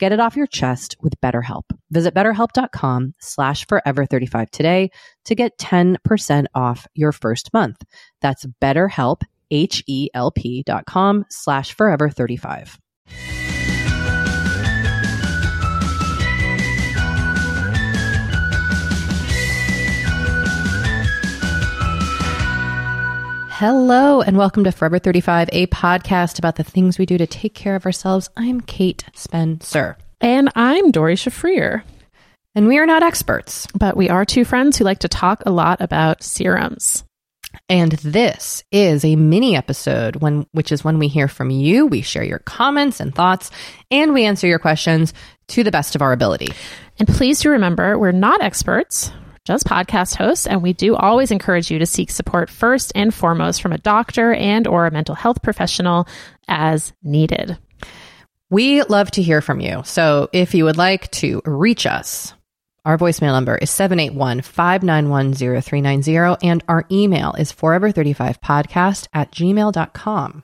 Get it off your chest with BetterHelp. Visit betterhelp.com slash forever35 today to get 10% off your first month. That's betterhelp, H-E-L-P dot com slash forever35. Hello and welcome to Forever 35, a podcast about the things we do to take care of ourselves. I'm Kate Spencer. And I'm Dory Shafrier. And we are not experts. But we are two friends who like to talk a lot about serums. And this is a mini episode when which is when we hear from you, we share your comments and thoughts, and we answer your questions to the best of our ability. And please do remember, we're not experts, just podcast hosts, and we do always encourage you to seek support first and foremost from a doctor and or a mental health professional as needed. We love to hear from you. So if you would like to reach us, our voicemail number is 781-591-0390 and our email is forever35podcast at gmail.com.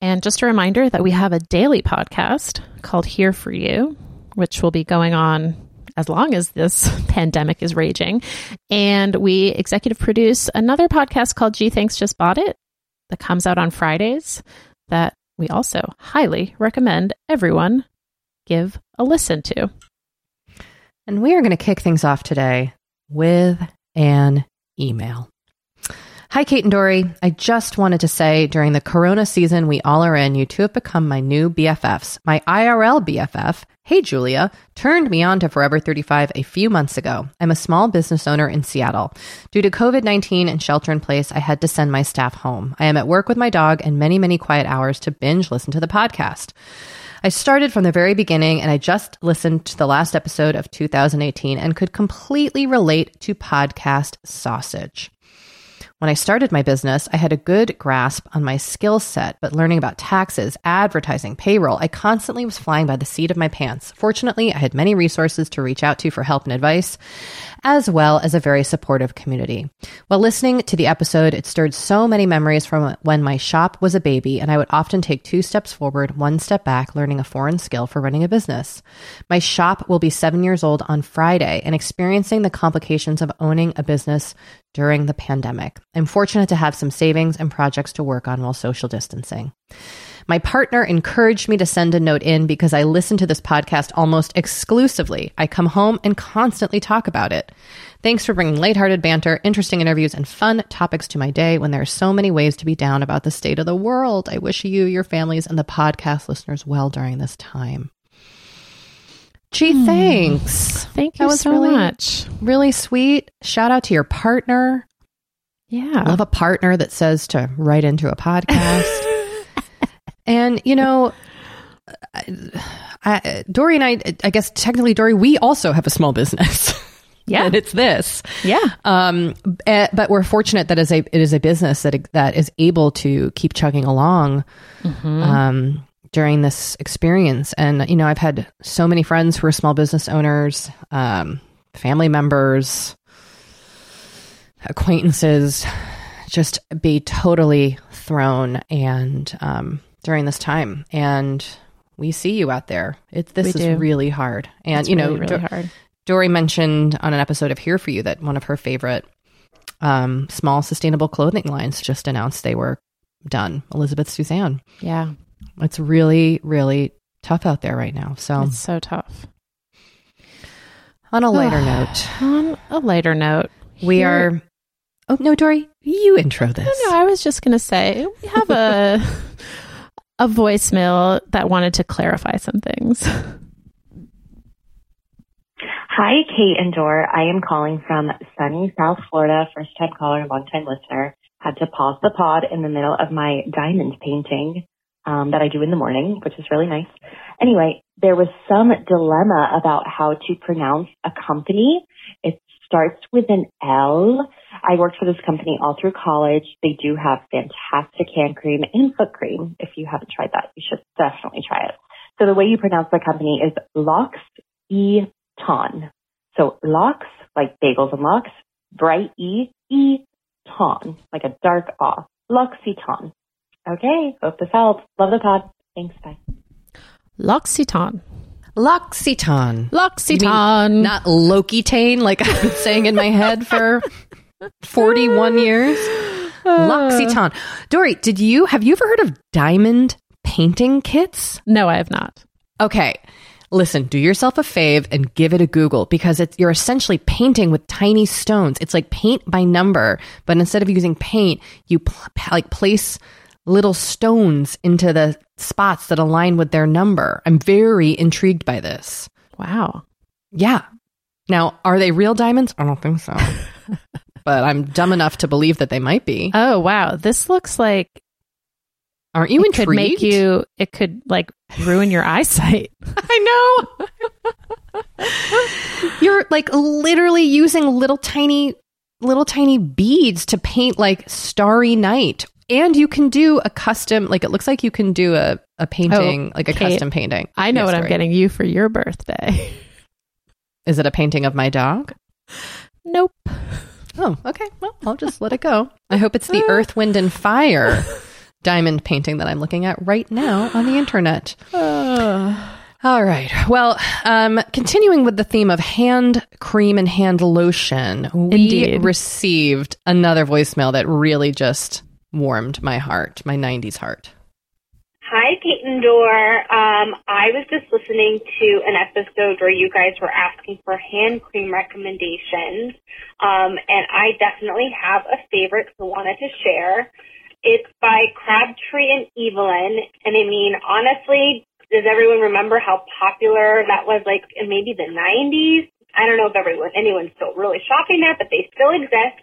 And just a reminder that we have a daily podcast called Here for You, which will be going on as long as this pandemic is raging. And we executive produce another podcast called Gee Thanks Just Bought It that comes out on Fridays that we also highly recommend everyone give a listen to. And we are going to kick things off today with an email. Hi, Kate and Dory. I just wanted to say during the Corona season we all are in, you two have become my new BFFs. My IRL BFF, Hey Julia, turned me on to Forever 35 a few months ago. I'm a small business owner in Seattle. Due to COVID 19 and shelter in place, I had to send my staff home. I am at work with my dog and many, many quiet hours to binge listen to the podcast. I started from the very beginning and I just listened to the last episode of 2018 and could completely relate to podcast sausage. When I started my business, I had a good grasp on my skill set, but learning about taxes, advertising, payroll, I constantly was flying by the seat of my pants. Fortunately, I had many resources to reach out to for help and advice, as well as a very supportive community. While listening to the episode, it stirred so many memories from when my shop was a baby, and I would often take two steps forward, one step back, learning a foreign skill for running a business. My shop will be seven years old on Friday and experiencing the complications of owning a business during the pandemic. I'm fortunate to have some savings and projects to work on while social distancing. My partner encouraged me to send a note in because I listen to this podcast almost exclusively. I come home and constantly talk about it. Thanks for bringing lighthearted banter, interesting interviews, and fun topics to my day when there are so many ways to be down about the state of the world. I wish you, your families, and the podcast listeners well during this time. Gee, hmm. thanks. Thank you That was so really- much. Really sweet. Shout out to your partner. Yeah. love a partner that says to write into a podcast. and you know, I, I, Dory and I, I guess technically, Dory, we also have a small business. Yeah. and it's this. yeah. Um, eh, but we're fortunate that is a it is a business that that is able to keep chugging along. Um, during this experience, and you know, I've had so many friends who are small business owners, um, family members, acquaintances, just be totally thrown and um, during this time. And we see you out there. It, this We is do. really hard. And It's you know, really, really Do- hard. Dory mentioned on an episode of Here for You that one of her favorite um, small sustainable clothing lines just announced they were done. Elizabeth Suzanne. Yeah. It's really, really tough out there right now. So, It's so tough. on a lighter note, On a lighter note, we here- are. Oh no, Dory, you intro this. No, no, I was just going to say we have a a voicemail that wanted to clarify some things. Hi, Kate and Dor. I am calling from sunny South Florida. First time caller, long time listener. Had to pause the pod in the middle of my diamond painting um, that I do in the morning, which is really nice. Anyway, there was some dilemma about how to pronounce a company. It starts with an L. I worked for this company all through college. They do have fantastic hand cream and foot cream. If you haven't tried that, you should definitely try it. So the way you pronounce the company is Lux E ton. So lox, like bagels and lox, bright E, E, ton, like a dark off. L'Occitane. Okay, hope this helps. Love the pod. Thanks, bye. L'Occitane. L'Occitane. L'Occitane. Not Lokitane, like I've been saying in my head for 41 years. L'Occitane. Dory, did you have you ever heard of diamond painting kits? no, I have not. Okay. Listen, do yourself a fave and give it a Google because it's, you're essentially painting with tiny stones. It's like paint by number, but instead of using paint, you pl- like place little stones into the spots that align with their number. I'm very intrigued by this. Wow. Yeah. Now, are they real diamonds? I don't think so. but I'm dumb enough to believe that they might be. Oh, wow. This looks like Aren't you it intrigued? could make you it could like ruin your eyesight. I know. You're like literally using little tiny, little tiny beads to paint like Starry Night. And you can do a custom, like it looks like you can do a, a painting, Oh, like a Kate, custom painting. I know what I'm getting you for your birthday. Is it a painting of my dog? nope. Oh, okay. Well, I'll just let it go. I hope it's the Earth, Wind, and Fire diamond painting that I'm looking at right now on the internet. All right. Well, um, continuing with the theme of hand cream and hand lotion, we Indeed. received another voicemail that really just warmed my heart, my 90s heart. Hi, Kate and. Um, I was just listening to an episode where you guys were asking for hand cream recommendations, um, and I definitely have a favorite, I wanted to share. It's by Crabtree and Evelyn, and I mean, honestly, does everyone remember how popular that was, like in maybe the 90s? I don't know if everyone, anyone's still really shopping that, but they still exist.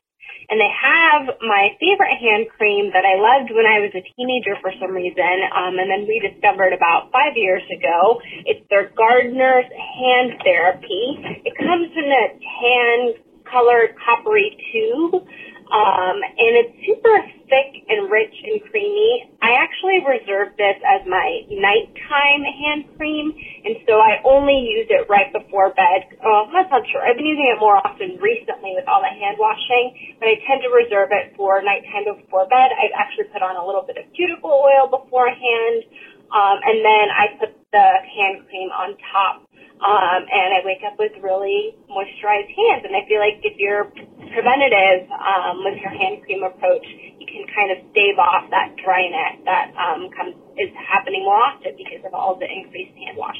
And they have my favorite hand cream that I loved when I was a teenager for some reason, um, and then rediscovered about five years ago. It's their Gardener's Hand Therapy. It comes in a tan colored coppery tube. Um, and it's super thick and rich and creamy. I actually reserved this as my nighttime hand cream, and so I only use it right before bed. Oh, that's not true. I've been using it more often recently with all the hand washing, but I tend to reserve it for nighttime before bed. I've actually put on a little bit of cuticle oil beforehand, um, and then I put the hand cream on top um, and I wake up with really moisturized hands. And I feel like if you're preventative um, with your hand cream approach, you can kind of stave off that dryness that um, comes is happening more often because of all the increased hand wash.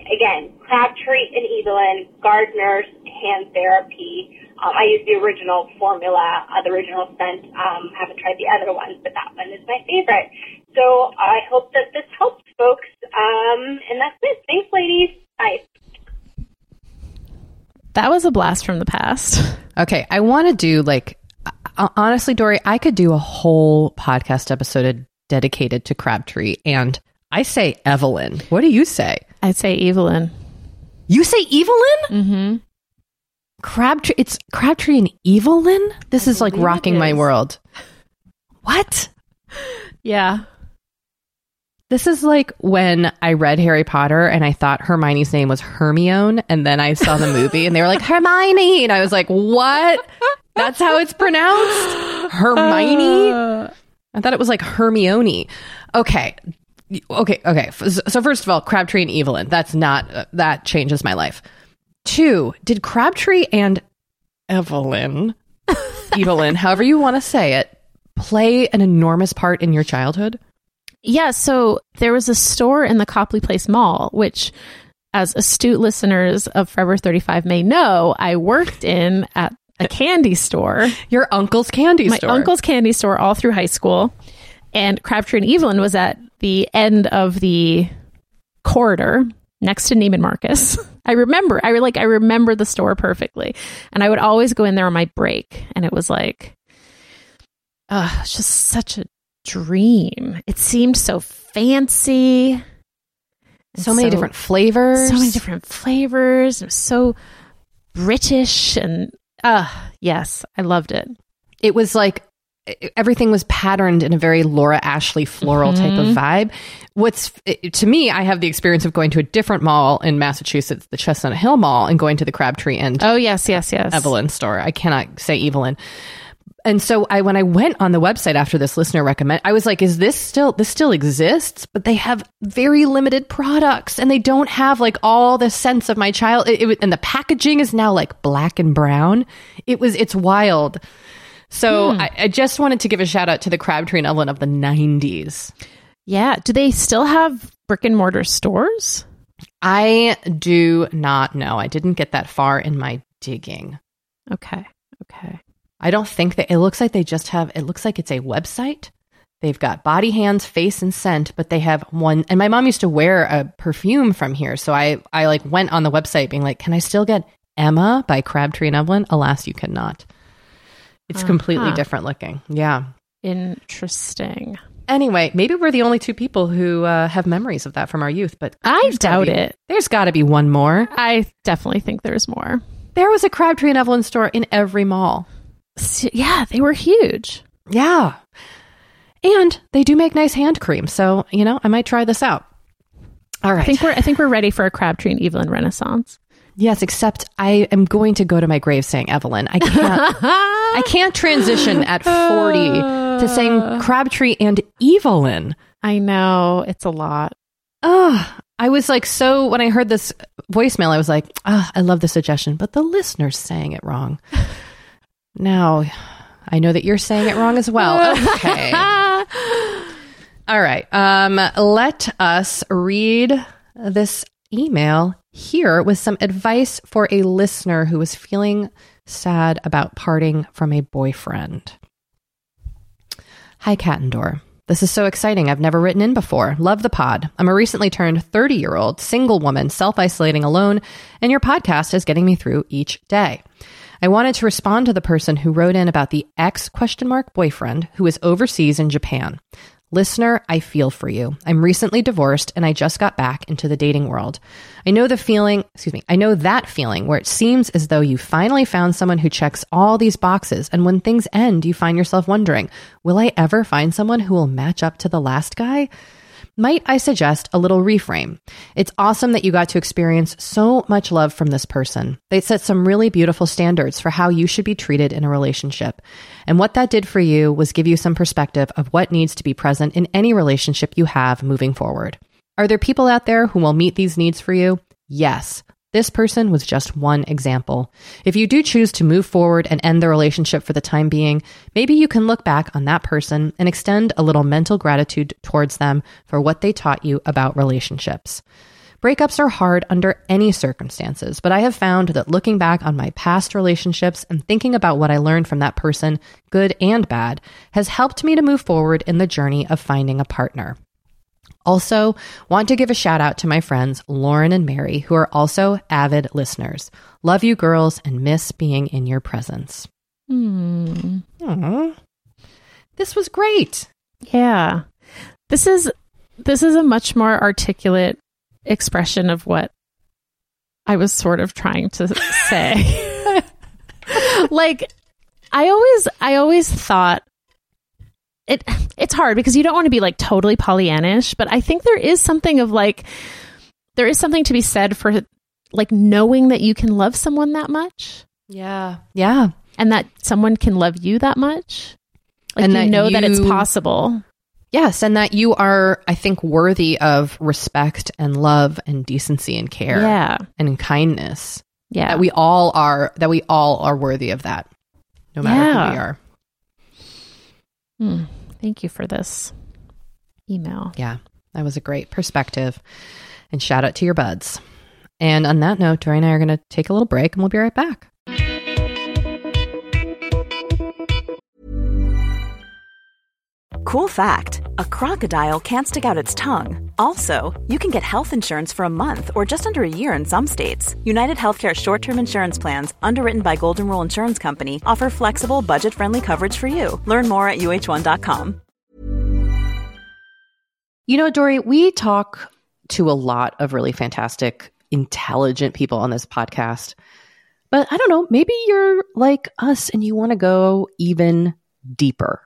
Again, Crabtree and Evelyn, Gardener's Hand Therapy. Um, I use the original formula, uh, the original scent. Um, haven't tried the other ones, but that one is my favorite. So I hope that this helps folks. Um, and that's it. Thanks, ladies. Bye. That was a blast from the past. Okay, I want to do like uh, honestly, Dory, I could do a whole podcast episode dedicated to Crabtree, and I say Evelyn. What do you say? I'd say Evelyn. You say Evelyn? Mm-hmm. Crabtree. It's Crabtree and Evelyn. This is like rocking my world. What? Yeah. This is like when I read Harry Potter and I thought Hermione's name was Hermione, and then I saw the movie and they were like Hermione, and I was like, "What? That's how it's pronounced? Hermione?" Uh, I thought it was like Hermione. Okay. Okay, okay. So first of all, Crabtree and Evelyn. That's not uh, that changes my life. Two, did Crabtree and Evelyn, Evelyn, however you want to say it, play an enormous part in your childhood? yeah. So there was a store in the Copley Place Mall, which, as astute listeners of Forever 35 may know, I worked in at a candy store. Your uncle's candy my store. My uncle's candy store all through high school. And Crabtree and Evelyn was at the end of the corridor next to Neiman Marcus. I remember, I like, I remember the store perfectly. And I would always go in there on my break. And it was like, uh, it's just such a dream. It seemed so fancy. so many different flavors. so many different flavors. It was so British and uh yes, I loved it. it was like everything was patterned in a very Laura Ashley floral type of mm-hmm. vibe. What's to me, I have the experience of going to a different mall in Massachusetts, the Chestnut Hill Mall, and going to the Crabtree and Oh yes, yes, yes. Evelyn store. I cannot say Evelyn. And so I when I went on the website after this listener recommend, I was like, is this still this still exists? But they have very limited products and they don't have like all the sense of my child it, it, and the packaging is now like black and brown. It was it's wild. So hmm. I, I just wanted to give a shout out to the Crabtree and Evelyn of the 90s. Yeah. Do they still have brick and mortar stores? I do not know. I didn't get that far in my digging. Okay. Okay. I don't think that it looks like they just have it looks like it's a website. They've got body, hands, face, and scent, but they have one and my mom used to wear a perfume from here. So I I like went on the website being like, Can I still get Emma by Crabtree and Evelyn? Alas, you cannot. It's completely Uh-huh. different looking. Yeah. Interesting. Anyway, maybe we're the only two people who uh, have memories of that from our youth, but I doubt be- it. There's got to be one more. I definitely think there's more. There was a Crabtree and Evelyn store in every mall. S- Yeah, they were huge. Yeah. And they do make nice hand cream. So, you know, I might try this out. All right. I think we're I think we're ready for a Crabtree and Evelyn renaissance. Yes, except I am going to go to my grave saying Evelyn. I can't I can't transition at 40 to saying Crabtree and Evelyn. I know it's a lot. Oh, I was like so when I heard this voicemail, I was like, ah, I love the suggestion, but the listener's saying it wrong. now I know that you're saying it wrong as well. Okay. All right. Um, let us read this email here with some advice for a listener who was feeling sad about parting from a boyfriend. Hi, Door. This is so exciting. I've never written in before. Love the pod. I'm a recently turned 30 year old single woman self isolating alone, and your podcast is getting me through each day. I wanted to respond to the person who wrote in about the ex question mark boyfriend who is overseas in Japan. Listener, I feel for you. I'm recently divorced and I just got back into the dating world. I know the feeling, excuse me, I know that feeling where it seems as though you finally found someone who checks all these boxes. And when things end, you find yourself wondering, will I ever find someone who will match up to the last guy? Might I suggest a little reframe? It's awesome that you got to experience so much love from this person. They set some really beautiful standards for how you should be treated in a relationship. And what that did for you was give you some perspective of what needs to be present in any relationship you have moving forward. Are there people out there who will meet these needs for you? Yes. This person was just one example. If you do choose to move forward and end the relationship for the time being, maybe you can look back on that person and extend a little mental gratitude towards them for what they taught you about relationships. Breakups are hard under any circumstances, but I have found that looking back on my past relationships and thinking about what I learned from that person, good and bad, has helped me to move forward in the journey of finding a partner. Also, want to give a shout out to my friends Lauren and Mary, who are also avid listeners. Love you, girls, and miss being in your presence. Hmm. Aw. This was great. Yeah. This is this is a much more articulate expression of what I was sort of trying to say. like I always I always thought it it's hard because you don't want to be like totally Pollyannish, but I think there is something of like there is something to be said for like knowing that you can love someone that much Yeah. Yeah. and that someone can love you that much. Like And you that know that it's possible. Yes. And that you are, I think, worthy of respect and love and decency and care Yeah. and kindness. Yeah. That we all are, that we all are worthy of that, no matter Yeah. who we are. Hmm. Thank you for this email. Yeah. That was a great perspective. And shout out to your buds. And on that note, Dory and I are going to take a little break and we'll be right back. Cool fact a crocodile can't stick out its tongue. Also, you can get health insurance for a month or just under a year in some states. United Healthcare short term insurance plans, underwritten by Golden Rule Insurance Company, offer flexible, budget friendly coverage for you. Learn more at uh1.com. You know, Dory, we talk to a lot of really fantastic, intelligent people on this podcast. But I don't know, maybe you're like us and you want to go even deeper.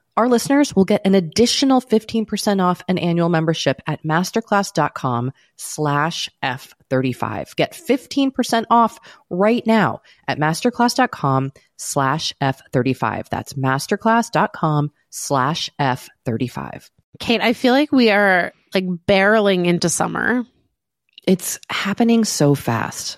our listeners will get an additional 15% off an annual membership at masterclass.com slash F35. Get 15% off right now at masterclass.com slash F35. That's masterclass.com slash F35. Kate, I feel like we are like barreling into summer. It's happening so fast.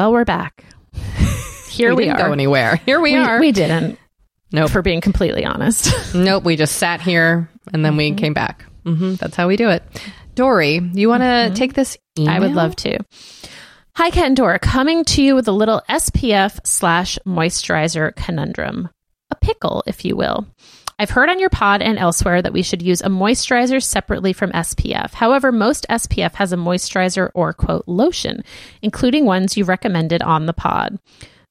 Well, we're back. Here we, didn't are. go anywhere. Here we, are. We didn't. Nope. For being completely honest. Nope, we just sat here and then we came back. hmm That's how we do it. Dory, you want to take this email? I would love to. Hi, Kat and Dora, coming to you with a little SPF slash moisturizer conundrum. A pickle, if you will. I've heard on your pod and elsewhere that we should use a moisturizer separately from SPF. However, most SPF has a moisturizer or quote lotion, including ones you recommended on the pod.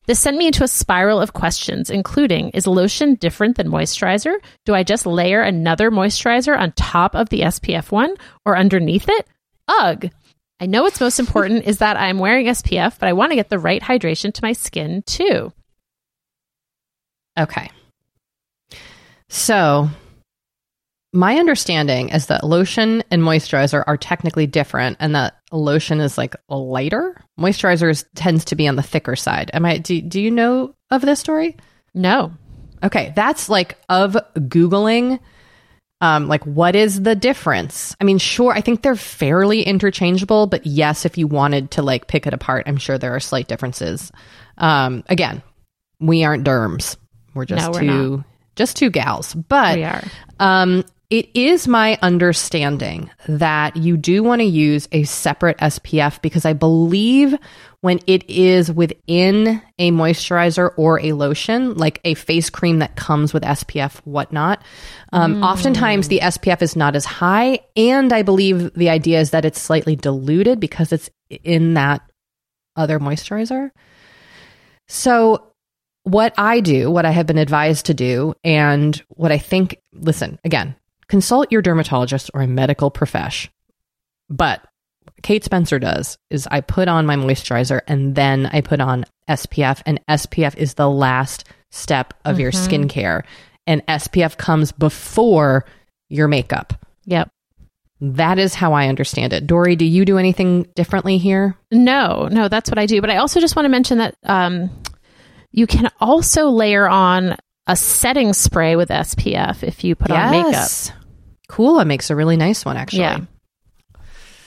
This sent me into a spiral of questions, including Is lotion different than moisturizer? Do I just layer another moisturizer on top of the SPF one or underneath it? Ugh. I know what's most important is that I'm wearing SPF, but I want to get the right hydration to my skin too. Okay. So, my understanding is that lotion and moisturizer are technically different and that lotion is like lighter. Moisturizer is, tends to be on the thicker side. Am I do, do you know of this story? No. Okay, that's like of googling um like what is the difference? I mean, sure, I think they're fairly interchangeable, but yes, if you wanted to like pick it apart, I'm sure there are slight differences. Um again, we aren't derms. We're just No, we're two just two gals. But We are. um, it is my understanding that you do want to use a separate SPF because I believe when it is within a moisturizer or a lotion, like a face cream that comes with SPF, whatnot, um, oftentimes the SPF is not as high. And I believe the idea is that it's slightly diluted because it's in that other moisturizer. So what I do, what I have been advised to do, and what I think, listen, again, consult your dermatologist or a medical profesh. But Kate Spencer does is I put on my moisturizer and then I put on SPF, and SPF is the last step of your skincare. And SPF comes before your makeup. Yep. That is how I understand it. Dory, do you do anything differently here? No, no, that's what I do. But I also just want to mention that um, you can also layer on a setting spray with SPF if you put on makeup. Cool. It makes a really nice one, actually. Yeah.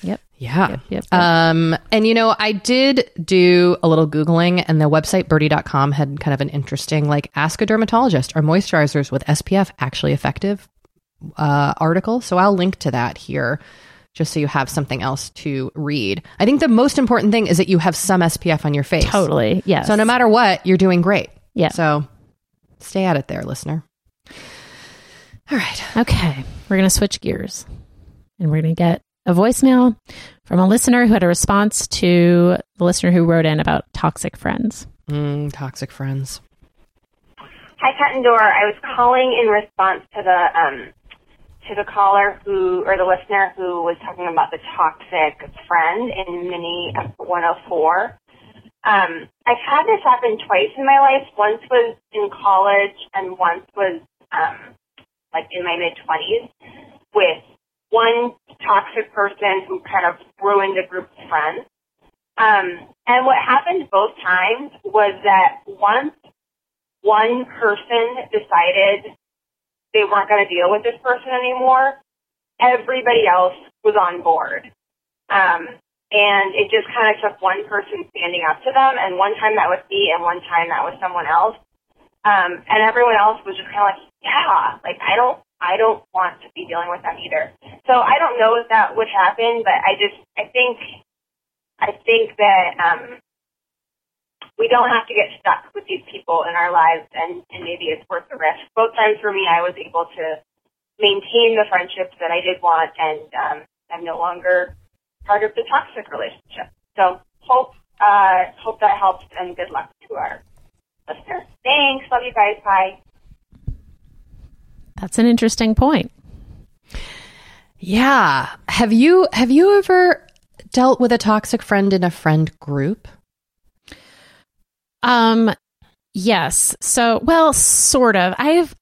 Yep. Yeah. Yep, yep, yep. Um, and you know, I did do a little Googling and the website byrdie.com had kind of an interesting, like, ask a dermatologist, are moisturizers with SPF actually effective? Uh, article. So I'll link to that here just so you have something else to read. I think the most important thing is that you have some SPF on your face. Totally. Yes. So no matter what, you're doing great. Yeah. So stay at it there, listener. All right. Okay, we're going to switch gears and we're going to get a voicemail from a listener who had a response to the listener who wrote in about toxic friends. Mm, toxic friends. Hi, Kat and Dora. I was calling in response to the um, to the caller who or the listener who was talking about the toxic friend in Mini 104. Um, I've had this happen twice in my life. Once was in college, and once was um, like in my mid 20s with one toxic person who kind of ruined a group of friends. Um, and what happened both times was that once one person decided they weren't going to deal with this person anymore, everybody else was on board. Um, and it just kind of took one person standing up to them, and one time that was me, and one time that was someone else. Um, and everyone else was just kind of like, yeah, like I don't, I don't want to be dealing with them either. So I don't know if that would happen, but I just, I think, I think that um, we don't have to get stuck with these people in our lives, and, and maybe it's worth the risk. Both times for me, I was able to maintain the friendships that I did want, and um, I'm no longer part of the toxic relationship. So hope uh, hope that helps, and good luck to our listeners. Thanks. Love you guys. Bye. That's an interesting point. Yeah. Have you have you ever dealt with a toxic friend in a friend group? Um, yes. So, well, sort of. I've,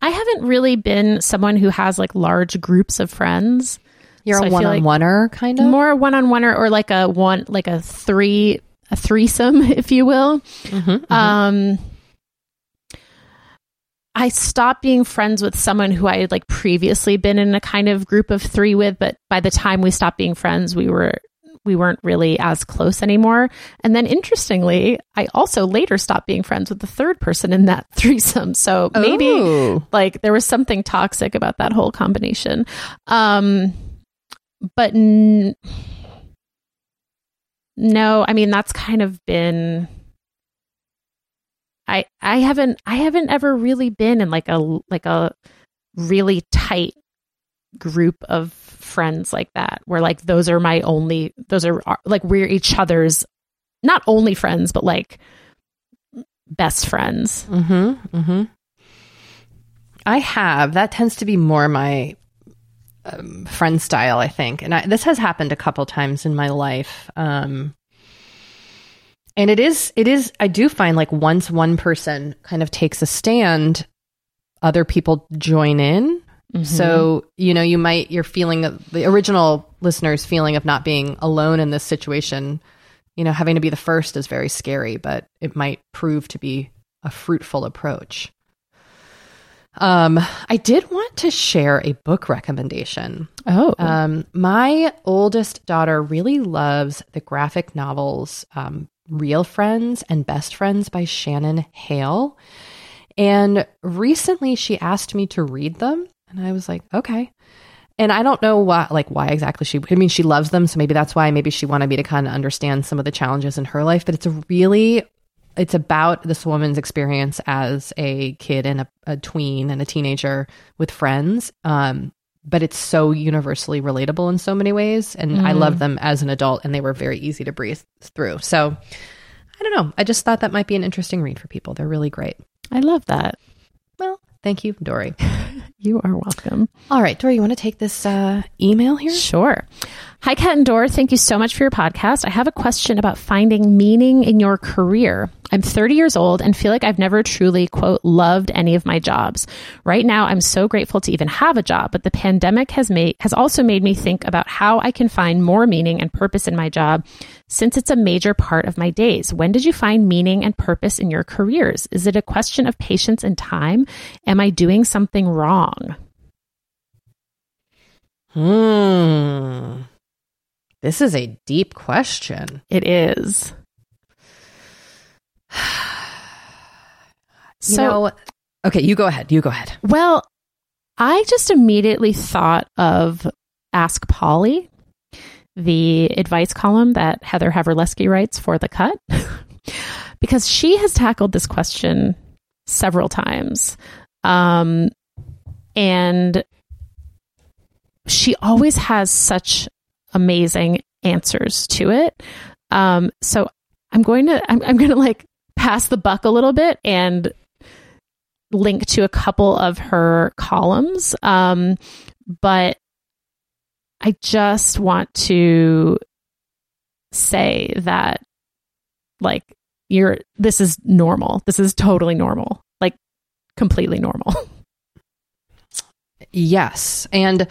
I haven't really been someone who has like large groups of friends. You're So a one on like oneer kind of. More one on one or like a one, like a three, a threesome, if you will. Mhm, mhm. Um, I stopped being friends with someone who I had like previously been in a kind of group of three with, but by the time we stopped being friends, we were we weren't really as close anymore. And then interestingly, I also later stopped being friends with the third person in that threesome. So maybe Ooh. like there was something toxic about that whole combination. Um but n- no, I mean that's kind of been I I haven't I haven't ever really been in like a like a really tight group of friends like that where like those are my only those are like we're each other's not only friends but like best friends. Mm-hmm. Mm-hmm. I have. That tends to be more my um, friend style, I think. And I, this has happened a couple times in my life. Um, and it is, it is, I do find like once one person kind of takes a stand, other people join in. Mm-hmm. So, you know, you might, you're feeling the original listener's feeling of not being alone in this situation, you know, having to be the first is very scary, but it might prove to be a fruitful approach. Um, I did want to share a book recommendation. Oh. Um, my oldest daughter really loves the graphic novels um, Real Friends and Best Friends by Shannon Hale. And recently she asked me to read them. And I was like, okay. And I don't know why, like why exactly she, I mean, she loves them. So maybe that's why, maybe she wanted me to kind of understand some of the challenges in her life, but it's a really, it's about this woman's experience as a kid and a, a tween and a teenager with friends. Um, but it's so universally relatable in so many ways. And I love them as an adult and they were very easy to breathe through. So I don't know. I just thought that might be an interesting read for people. They're really great. I love that. Thank you, Doree. You are welcome. All right, Doree, you want to take this uh, email here? Sure. Hi, Kat and Dor. Thank you so much for your podcast. I have a question about finding meaning in your career. I'm 30 years old and feel like I've never truly, quote, loved any of my jobs. Right now, I'm so grateful to even have a job, but the pandemic has made, has also made me think about how I can find more meaning and purpose in my job since it's a major part of my days. When did you find meaning and purpose in your careers? Is it a question of patience and time? Am I doing something wrong? Hmm. This is a deep question. It is. You know, okay, you go ahead. You go ahead. Well, I just immediately thought of Ask Polly, the advice column that Heather Havrilesky writes for The Cut, because she has tackled this question several times. Um, and she always has such amazing answers to it. Um, so I'm going to, I'm, I'm going to like pass the buck a little bit and link to a couple of her columns. Um, but I just want to say that like you're this is normal. This is totally normal. Like completely normal. Yes. And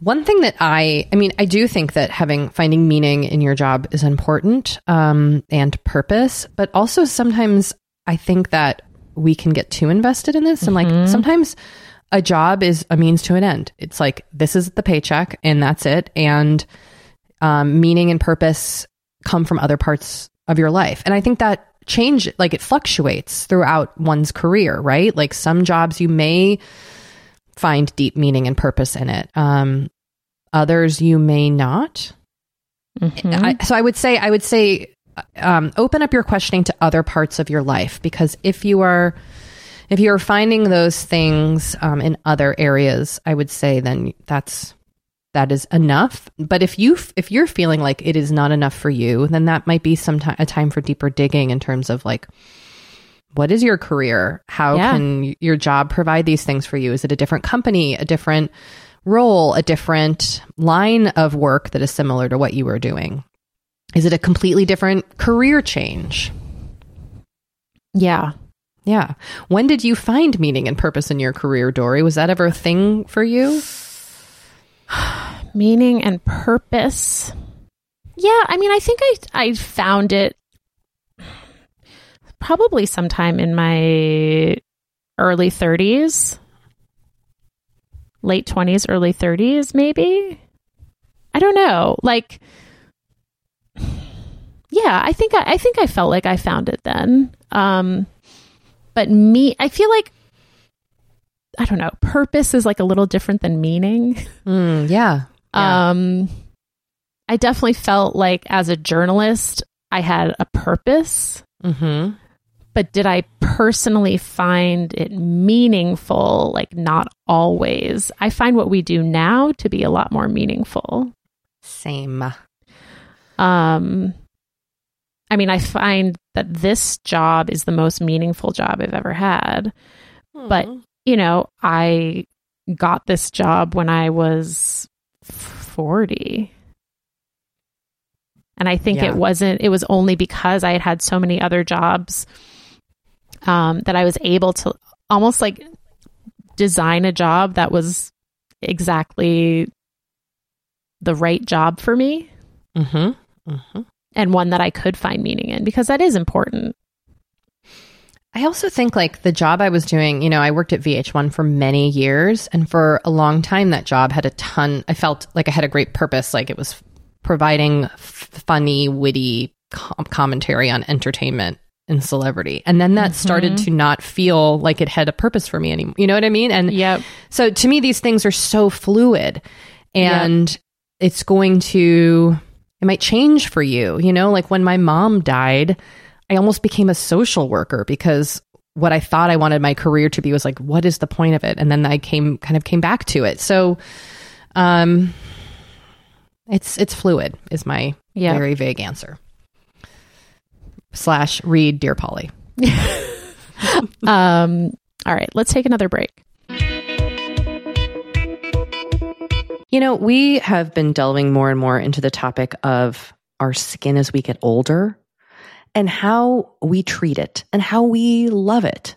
one thing that I, I mean, I do think that having finding meaning in your job is important um, and purpose, but also sometimes I think that we can get too invested in this. And like sometimes a job is a means to an end. It's like this is the paycheck and that's it. And um, meaning and purpose come from other parts of your life. And I think that change, like it fluctuates throughout one's career, right? Like some jobs you may find deep meaning and purpose in it. Um, others you may not. I, so I would say, I would say, um, open up your questioning to other parts of your life because if you are, if you are finding those things um, in other areas, I would say then that's that is enough. But if you if you're feeling like it is not enough for you, then that might be some ti- a time for deeper digging in terms of like what is your career? How Yeah. can your job provide these things for you? Is it a different company, a different role, a different line of work that is similar to what you were doing? Is it a completely different career change? yeah. Yeah. When did you find meaning and purpose in your career, Doree? Was that ever a thing for you? meaning and purpose. Yeah, I mean, I think I I found it probably sometime in my early 30s, late 20s, early 30s maybe. I don't know. Like yeah, I think I, I think I felt like I found it then. Um but me I feel like I don't know, purpose is like a little different than meaning. Mm, yeah. Yeah. Um I definitely felt like as a journalist, I had a purpose. Mm-hmm. But did I personally find it meaningful? Like, not always. I find what we do now to be a lot more meaningful. Same. Um, I mean, I find that this job is the most meaningful job I've ever had. But, you know, I got this job when I was 40. And I think Yeah. it wasn't, it was only because I had had so many other jobs um, that I was able to almost like design a job that was exactly the right job for me Mm-hmm. Mm-hmm. and one that I could find meaning in because that is important. I also think like the job I was doing, you know, I worked at VH1 for many years and for a long time that job had a ton I felt like I had a great purpose like it was providing f- funny, witty com- commentary on entertainment and celebrity. And then that started to not feel like it had a purpose for me anymore. You know what I mean? And Yep. so to me, these things are so fluid and it's going to, it might change for you. You know, like when my mom died, I almost became a social worker because what I thought I wanted my career to be was like, what is the point of it? And then I came, kind of came back to it. So, um, it's, it's fluid is my Yeah. very vague answer. Slash read Dear Polly. Um, all right, let's take another break. You know, we have been delving more and more into the topic of our skin as we get older and how we treat it and how we love it.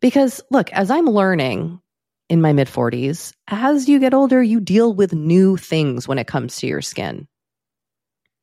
Because look, as I'm learning in my mid 40s, as you get older, you deal with new things when it comes to your skin.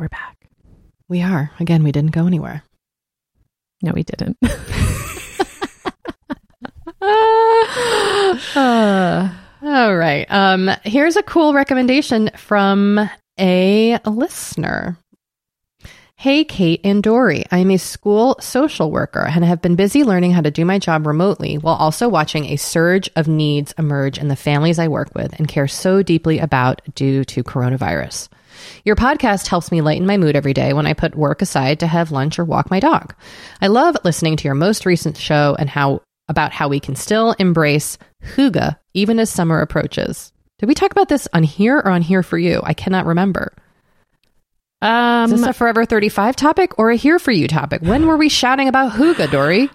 We're back. We are. Again, we didn't go anywhere. No, we didn't. Uh, All right. Um, here's a cool recommendation from a listener. Hey, Kate and Dory. I'm a school social worker and have been busy learning how to do my job remotely while also watching a surge of needs emerge in the families I work with and care so deeply about due to coronavirus. Your podcast helps me lighten my mood every day when I put work aside to have lunch or walk my dog. I love listening to your most recent show and how about how we can still embrace hygge even as summer approaches. Did we talk about this on here or on here for you? I cannot remember. Um, Is this a Forever 35 topic or a Here For You topic? When were we shouting about hygge, Doree?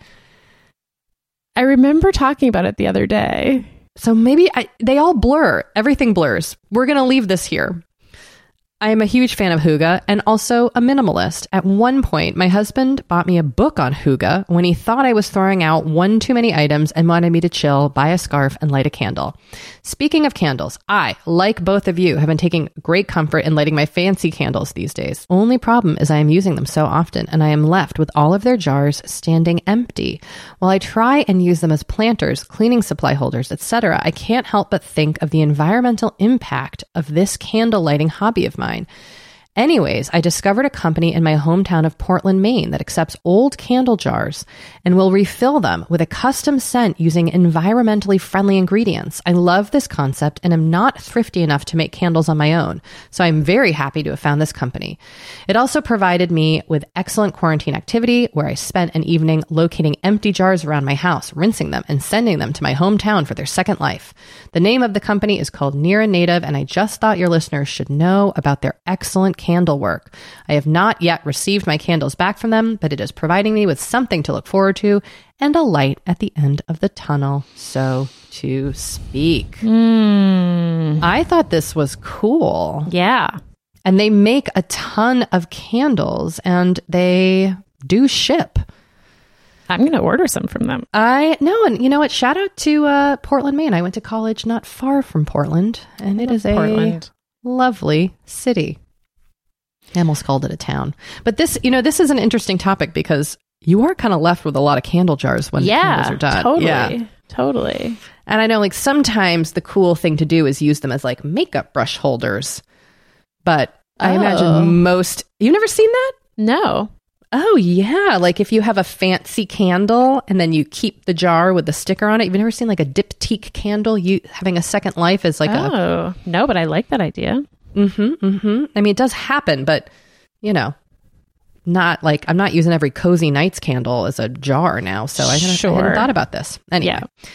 I remember talking about it the other day. So maybe I, they all blur. Everything blurs. We're going to leave this here. I am a huge fan of hygge and also a minimalist. At one point, my husband bought me a book on hygge when he thought I was throwing out one too many items and wanted me to chill, buy a scarf, and light a candle. Speaking of candles, I, like both of you, have been taking great comfort in lighting my fancy candles these days. Only problem is I am using them so often and I am left with all of their jars standing empty. While I try and use them as planters, cleaning supply holders, etc., I can't help but think of the environmental impact of this candle lighting hobby of mine mine. Anyways, I discovered a company in my hometown of Portland, Maine that accepts old candle jars and will refill them with a custom scent using environmentally friendly ingredients. I love this concept and am not thrifty enough to make candles on my own, so I'm very happy to have found this company. It also provided me with excellent quarantine activity where I spent an evening locating empty jars around my house, rinsing them, and sending them to my hometown for their second life. The name of the company is called Near and Native, and I just thought your listeners should know about their excellent candle work. I have not yet received my candles back from them, but it is providing me with something to look forward to and a light at the end of the tunnel, so to speak. Hmm. I thought this was cool. Yeah. And they make a ton of candles and they do ship. I'm going to order some from them. I know, and you know what? Shout out to uh, Portland, Maine. I went to college not far from Portland, and it is a lovely city. I almost called it a town, but this, you know, this is an interesting topic because you are kind of left with a lot of candle jars when the candles Yeah. are done. Totally. Yeah, Totally. and I know, like sometimes the cool thing to do is use them as like makeup brush holders, but I Oh. imagine most. You've never seen that? No. Oh yeah, like if you have a fancy candle and then you keep the jar with the sticker on it. You've never seen like a diptyque candle you having a second life as like a oh, no, but I like that idea. Mm-hmm, mm-hmm. I mean it does happen, but you know, not like I'm not using every cozy nights candle as a jar now. So I, hadn't- I Sure. hadn't thought about this. Anyway. Yeah.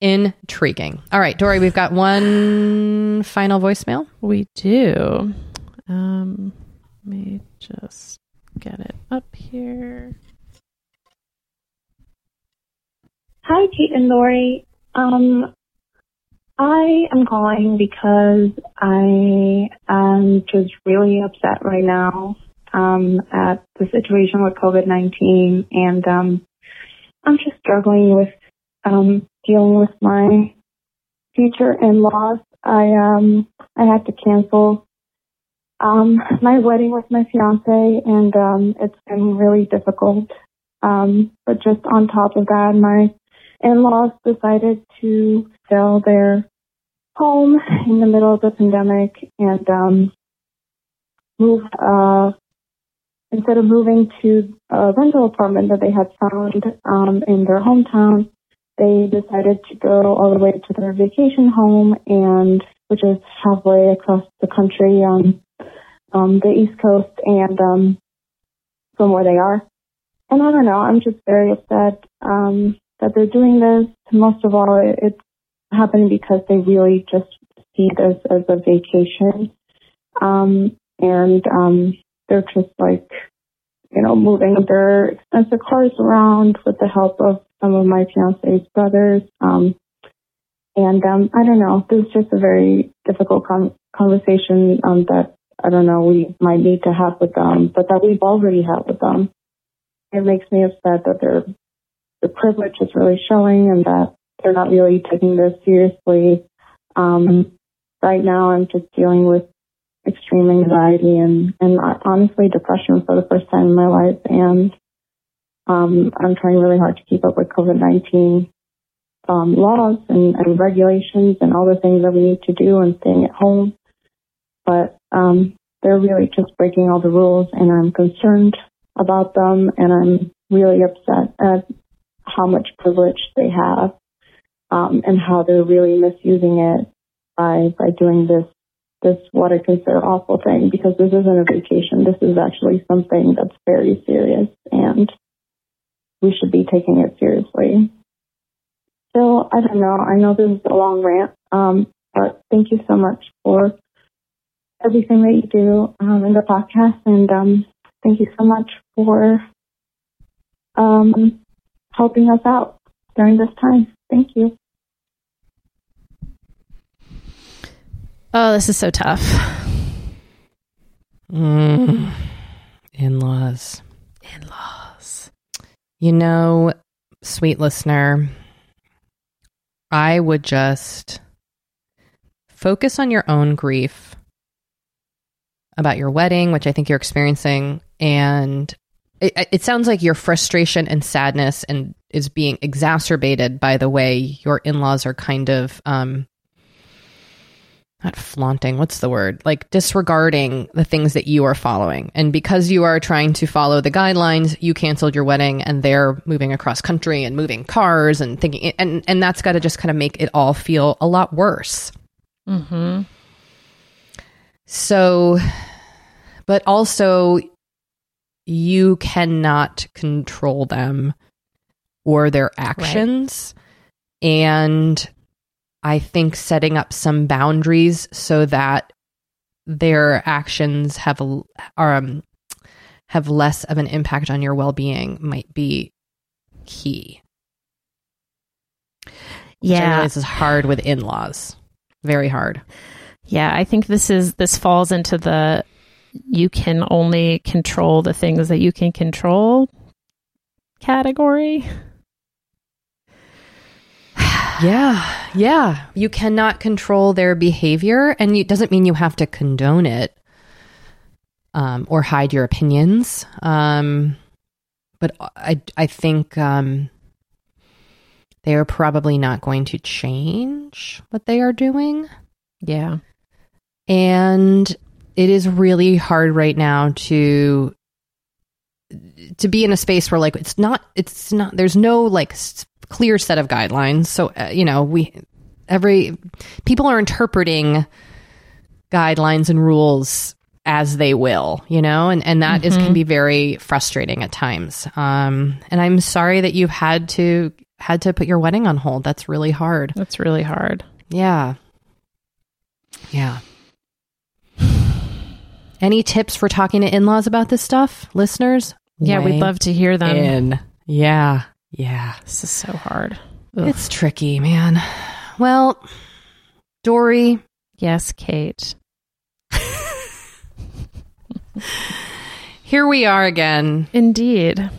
Intriguing. All right, Doree, we've got one final voicemail. We do. Um, let me just get it up here. Hi, Kate and Lori. Um, I am calling because I am just really upset right now um, at the situation with COVID-19, and um, I'm just struggling with um, dealing with my future in-laws. I um, I had to cancel um, my wedding with my fiance, and um, it's been really difficult. Um, but just on top of that, my in-laws decided to sell their home in the middle of the pandemic and um, move. Uh, instead of moving to a rental apartment that they had found um, in their hometown, they decided to go all the way to their vacation home, and which is halfway across the country on um, the East Coast, and um, from where they are. And I don't know. I'm just very upset. Um, that they're doing this. Most of all, it- it's happening because they really just see this as a vacation. Um, and um, they're just like, you know, moving their expensive cars around with the help of some of my fiance's brothers. Um, and um, I don't know, this is just a very difficult con- conversation um, that I don't know we might need to have with them, but that we've already had with them. It makes me upset that they're the privilege is really showing and that they're not really taking this seriously. Um, right now, I'm just dealing with extreme anxiety and, and honestly depression for the first time in my life. And um, I'm trying really hard to keep up with COVID 19. um, laws and, and regulations and all the things that we need to do and staying at home. But um, they're really just breaking all the rules, and I'm concerned about them, and I'm really upset at how much privilege they have um, and how they're really misusing it by by doing this this what I consider awful thing because this isn't a vacation. This is actually something that's very serious, and we should be taking it seriously. So I don't know. I know this is a long rant, um, but thank you so much for everything that you do um, in the podcast, and um, thank you so much for um, helping us out during this time. Thank you. Oh, this is so tough. Mm. In laws. In laws. You know, sweet listener, I would just focus on your own grief about your wedding, which I think you're experiencing. And it, it sounds like your frustration and sadness and is being exacerbated by the way your in-laws are kind of um, not flaunting what's the word? Like disregarding the things that you are following. And because you are trying to follow the guidelines you canceled your wedding and they're moving across country and moving cars and thinking and and that's got to just kind of make it all feel a lot worse. Mm-hmm. so but also you cannot control them or their actions. And I think setting up some boundaries so that their actions have a, um, have less of an impact on your well-being might be key. Yeah. This is hard with in-laws. Very hard. Yeah, I think this is this falls into the you can only control the things that you can control category. Yeah, yeah. You cannot control their behavior, and it doesn't mean you have to condone it um, or hide your opinions. Um, but I, I think um, they are probably not going to change what they are doing, Yeah. and it is really hard right now to to be in a space where like it's not it's not there's no like clear set of guidelines. So uh, you know we every people are interpreting guidelines and rules as they will you know and and that is can be very frustrating at times. Um and i'm sorry that you've had to had to put your wedding on hold. That's really hard. That's really hard. yeah. Yeah. Any tips for talking to in-laws about this stuff? Listeners? Yeah, we'd love to hear them. in. Yeah yeah This is so hard. Ugh. it's tricky man well doree yes, Kate. here we are again Indeed.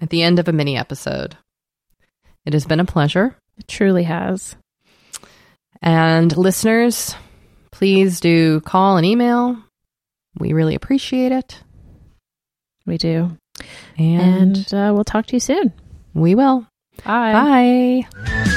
at the end of a mini episode it has been a pleasure It truly has. and listeners please do call and email we really appreciate it We do. and, And uh, we'll talk to you soon. We will Bye. bye